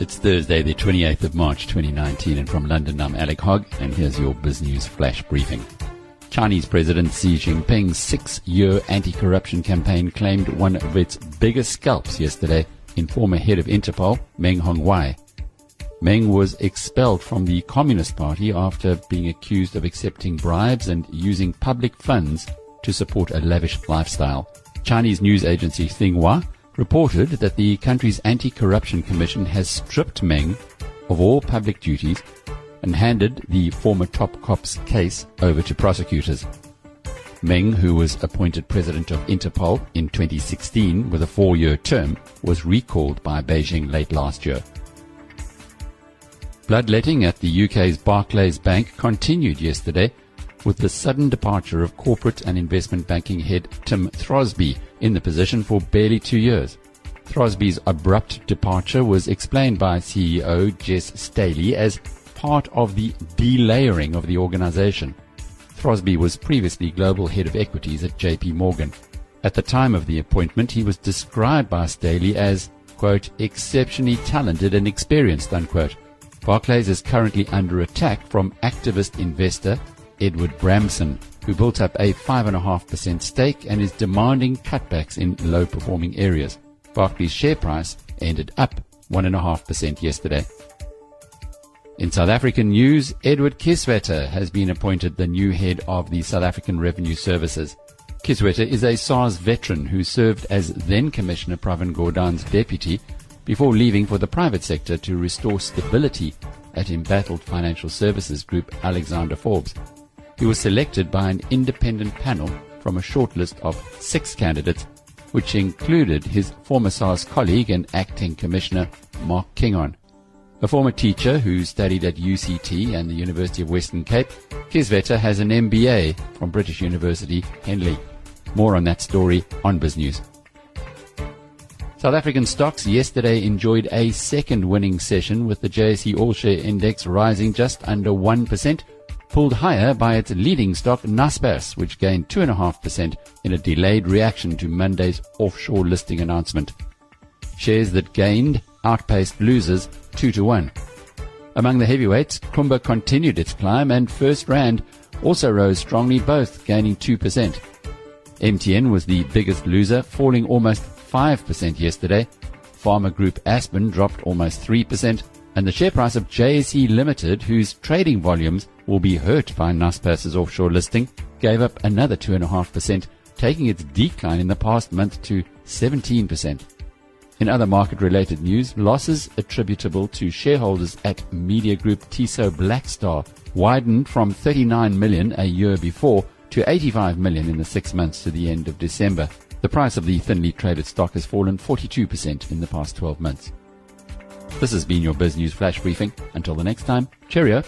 It's Thursday, the 28th of March 2019, and from London, I'm Alec Hogg, and here's your Biz News flash briefing. Chinese President Xi Jinping's six-year anti-corruption campaign claimed one of its biggest scalps yesterday in former head of Interpol, Meng Hongwei. Meng was expelled from the Communist Party after being accused of accepting bribes and using public funds to support a lavish lifestyle. Chinese news agency Xinhua reported that the country's anti-corruption commission has stripped Meng of all public duties and handed the former top cop's case over to prosecutors. Meng, who was appointed president of Interpol in 2016 with a four-year term, was recalled by Beijing late last year. Bloodletting at the UK's Barclays Bank continued yesterday with the sudden departure of corporate and investment banking head Tim Throsby in the position for barely two years. Throsby's abrupt departure was explained by CEO Jes Staley as part of the delayering of the organization. Throsby was previously global head of equities at JP Morgan. At the time of the appointment, he was described by Staley as, quote, exceptionally talented and experienced, unquote. Barclays is currently under attack from activist investor Edward Bramson, who built up a 5.5% stake and is demanding cutbacks in low performing areas. Barclays share price ended up 1.5% yesterday. In South African news, Edward Kieswetter has been appointed the new head of the South African Revenue Services. Kieswetter is a SARS veteran who served as then Commissioner Pravin Gordhan's deputy before leaving for the private sector to restore stability at embattled financial services group Alexander Forbes. He was selected by an independent panel from a shortlist of six candidates, which included his former SARS colleague and acting commissioner, Mark Kingon. A former teacher who studied at UCT and the University of Western Cape, Kieswetter has an MBA from British University, Henley. More on that story on BizNews. South African stocks yesterday enjoyed a second winning session with the JSE All Share Index rising just under 1%, pulled higher by its leading stock Naspers, which gained 2.5% in a delayed reaction to Monday's offshore listing announcement. Shares that gained outpaced losers 2 to 1. Among the heavyweights, Kumba continued its climb and FirstRand also rose strongly, both gaining 2%. MTN was the biggest loser, falling almost 5% yesterday. Pharma Group Aspen dropped almost 3%, and the share price of JSE Limited, whose trading volumes will be hurt by Naspers' offshore listing, gave up another 2.5%, taking its decline in the past month to 17%. In other market related news, losses attributable to shareholders at media group Tiso Blackstar widened from 39 million a year before to 85 million in the six months to the end of December. The price of the thinly traded stock has fallen 42% in the past 12 months. This has been your Biz News Flash Briefing. Until the next time, cheerio.